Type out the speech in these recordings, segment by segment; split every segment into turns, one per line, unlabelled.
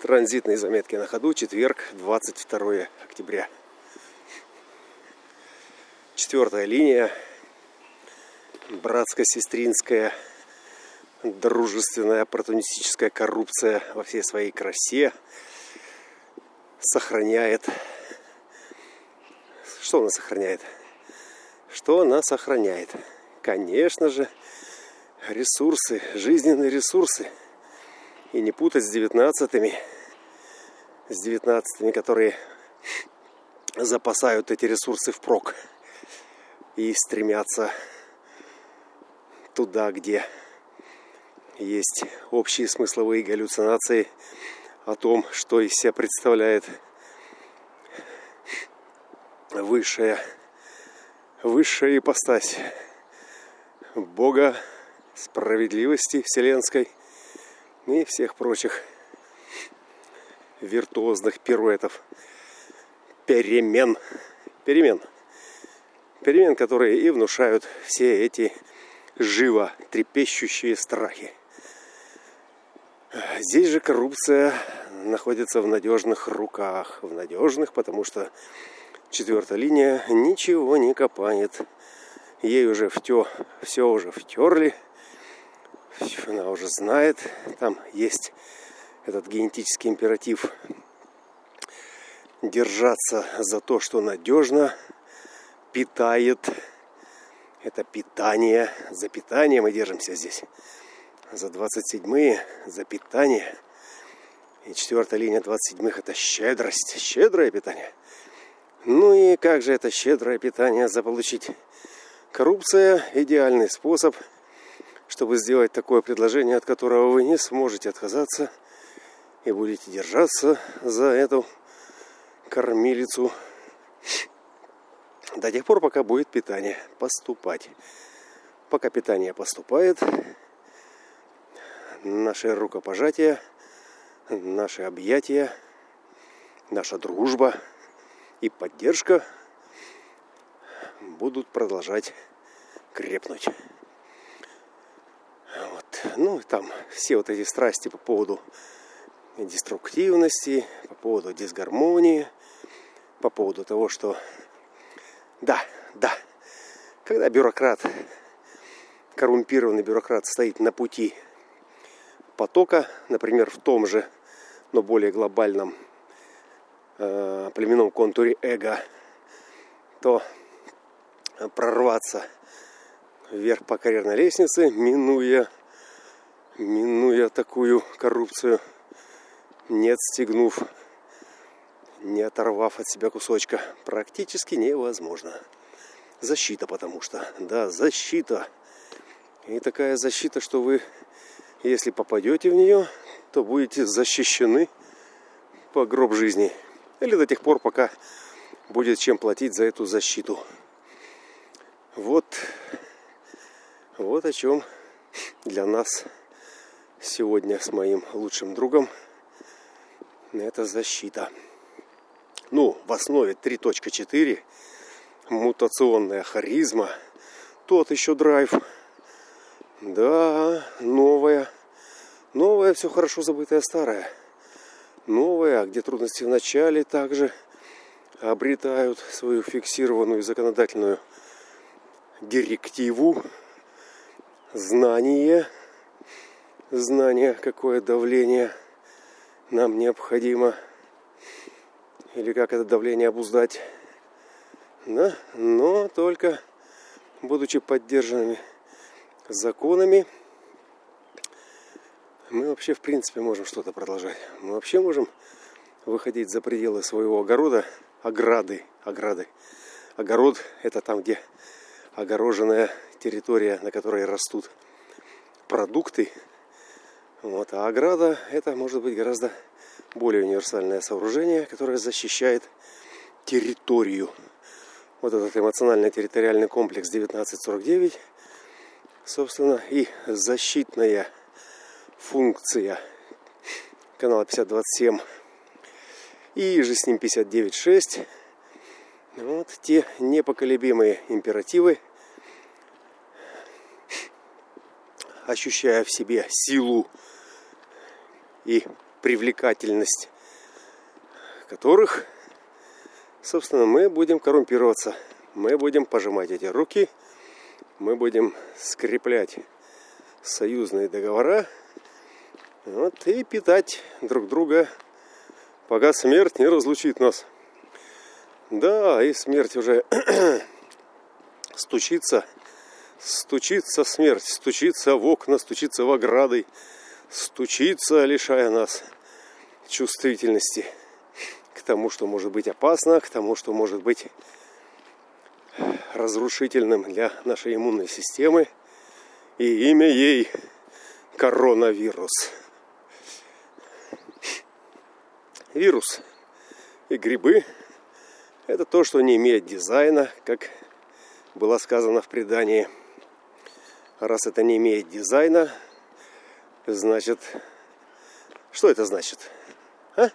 Транзитные заметки на ходу. Четверг, 22 октября. Четвертая линия. Братско-сестринская, дружественная, оппортунистическая коррупция во всей своей красе сохраняет... Что она сохраняет? Что она сохраняет? Конечно же, ресурсы, жизненные ресурсы – и не путать с девятнадцатыми, с девятнадцатыми, которые запасают эти ресурсы впрок и стремятся туда, где есть общие смысловые галлюцинации о том, что из себя представляет высшая, высшая ипостась Бога, справедливости вселенской – и всех прочих виртуозных пируэтов, перемен, перемен, перемен, которые и внушают все эти живо трепещущие страхи. Здесь же коррупция находится в надежных руках, в надежных, потому что четвертая линия ничего не копает. Ей уже втё, все уже втерли – она уже знает, там есть этот генетический императив держаться за то, что надежно питает. Это питание. За питание мы держимся здесь. За 27-е, за питание. И четвертая линия 27-х это щедрость, щедрое питание. Ну и как же это щедрое питание заполучить? Коррупция – идеальный способ – чтобы сделать такое предложение, от которого вы не сможете отказаться и будете держаться за эту кормилицу до тех пор, пока будет питание поступать. Пока питание поступает, наши рукопожатия, наши объятия, наша дружба и поддержка будут продолжать крепнуть. Ну, там все вот эти страсти по поводу деструктивности, по поводу дисгармонии, по поводу того, что да, да, когда бюрократ, коррумпированный бюрократ стоит на пути потока, например, в том же, но более глобальном э, племенном контуре эго, то прорваться – вверх по карьерной лестнице, минуя, минуя такую коррупцию, не отстегнув, не оторвав от себя кусочка, практически невозможно. Защита, потому что, да, защита. И такая защита, что вы, если попадете в нее, то будете защищены по гроб жизни. Или до тех пор, пока будет чем платить за эту защиту. Вот вот о чем для нас сегодня с моим лучшим другом это защита. Ну, в основе 3.4 мутационная харизма, тот еще драйв. Да, новая. Новая, все хорошо забытое старое. Новая, где трудности в начале также обретают свою фиксированную законодательную директиву знание, знание, какое давление нам необходимо, или как это давление обуздать, да? но только будучи поддержанными законами, мы вообще в принципе можем что-то продолжать. Мы вообще можем выходить за пределы своего огорода, ограды, ограды. Огород – это там, где огороженная территория, на которой растут продукты. Вот. А ограда это может быть гораздо более универсальное сооружение, которое защищает территорию. Вот этот эмоционально-территориальный комплекс 1949, собственно, и защитная функция канала 5027 и же с ним 59.6. Вот те непоколебимые императивы, ощущая в себе силу и привлекательность которых, собственно, мы будем коррумпироваться. Мы будем пожимать эти руки, мы будем скреплять союзные договора вот, и питать друг друга, пока смерть не разлучит нас. Да, и смерть уже стучится, стучится смерть, стучится в окна, стучится в ограды, стучится, лишая нас чувствительности к тому, что может быть опасно, к тому, что может быть разрушительным для нашей иммунной системы. И имя ей коронавирус. Вирус и грибы – это то, что не имеет дизайна, как было сказано в предании. Раз это не имеет дизайна, значит, что это значит? А?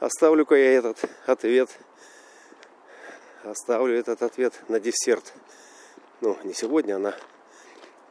Оставлю-ка я этот ответ. Оставлю этот ответ на десерт. Ну, не сегодня, а на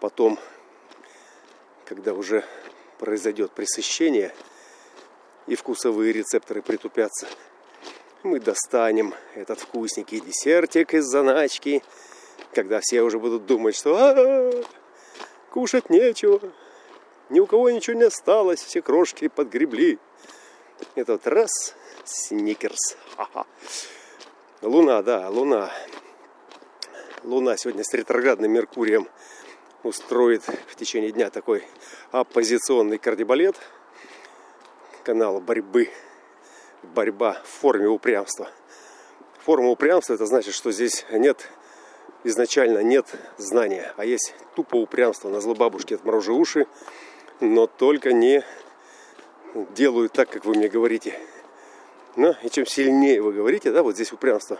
потом, когда уже произойдет пресыщение и вкусовые рецепторы притупятся. Мы достанем этот вкусненький десертик из заначки, когда все уже будут думать, что а -а -а, кушать нечего, ни у кого ничего не осталось, все крошки подгребли. И тут раз, сникерс. Ха-ха. Луна, да, Луна. Луна сегодня с ретроградным Меркурием устроит в течение дня такой оппозиционный кардибалет. Канал борьбы. Борьба в форме упрямства. Форма упрямства это значит, что здесь нет изначально нет знания, а есть тупо упрямство на злобабушке отморожи уши, но только не делаю так, как вы мне говорите. Но и чем сильнее вы говорите, да, вот здесь упрямство.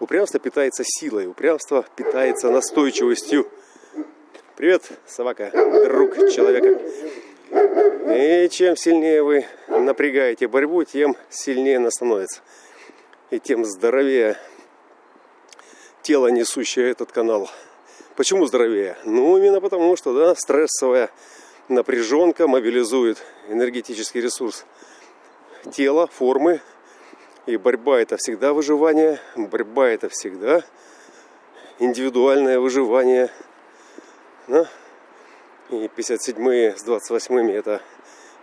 Упрямство питается силой, упрямство питается настойчивостью. Привет, собака, друг человека. И чем сильнее вы напрягаете борьбу, тем сильнее она становится. И тем здоровее тело, несущее этот канал. Почему здоровее? Ну, именно потому, что, да, стрессовая напряженка мобилизует энергетический ресурс тела, формы. И борьба это всегда выживание, борьба это всегда индивидуальное выживание. Да? И 57-е с 28-ми это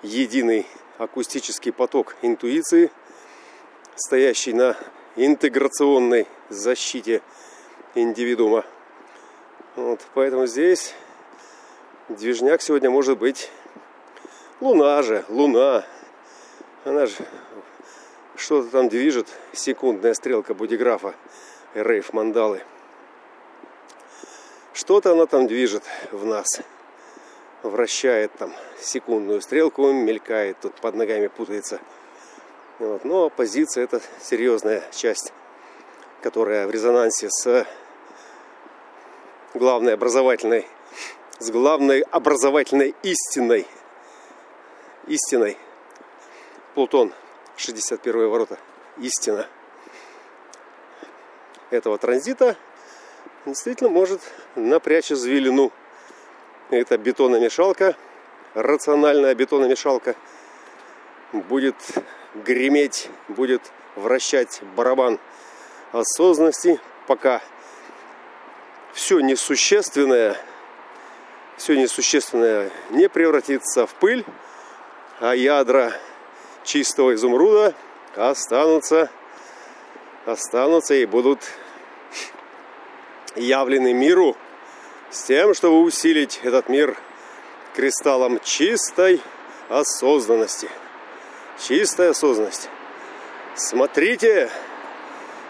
единый акустический поток интуиции, стоящий на интеграционной защите индивидуума. Вот, поэтому здесь движняк сегодня может быть луна же, луна. Она же что-то там движет, секундная стрелка будиграфа рейф мандалы. Что-то она там движет в нас. Вращает там секундную стрелку, мелькает, тут под ногами путается. Вот. Но оппозиция это серьезная часть, которая в резонансе с главной образовательной с главной образовательной истиной. Истиной. Плутон, 61 ворота. Истина. Этого транзита действительно может напрячь извилину. Это бетономешалка, рациональная бетономешалка будет греметь, будет вращать барабан осознанности, пока все несущественное – все несущественное не превратится в пыль, а ядра чистого изумруда останутся, останутся и будут явлены миру с тем, чтобы усилить этот мир кристаллом чистой осознанности. Чистая осознанность. Смотрите,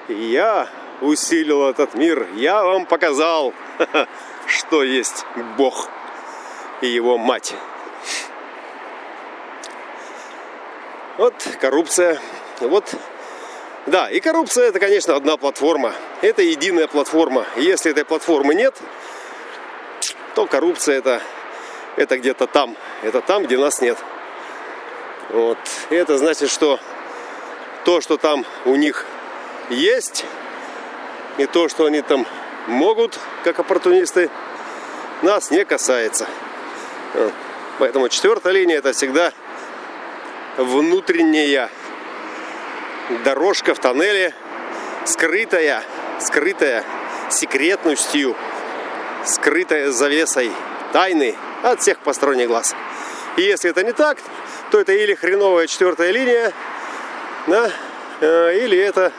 я усилил этот мир, я вам показал, что есть Бог и его мать. Вот коррупция. Вот да, и коррупция это, конечно, одна платформа. Это единая платформа. Если этой платформы нет, то коррупция это, это где-то там. Это там, где нас нет. Вот. И это значит, что то, что там у них есть, и то, что они там могут, как оппортунисты, нас не касается. Поэтому четвертая линия это всегда внутренняя дорожка в тоннеле, скрытая, скрытая секретностью, скрытая завесой тайны от всех посторонних глаз. И если это не так, то это или хреновая четвертая линия, да, э, или это,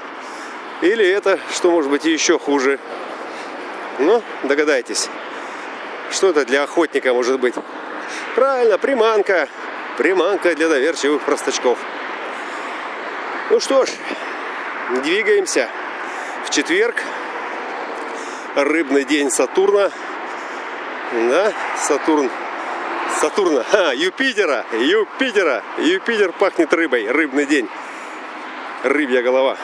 или это, что может быть еще хуже. Ну, догадайтесь, что это для охотника может быть. Правильно, приманка. Приманка для доверчивых простачков. Ну что ж, двигаемся. В четверг рыбный день Сатурна. Да, Сатурн. Сатурна, а, Юпитера, Юпитера. Юпитер пахнет рыбой, рыбный день. Рыбья голова.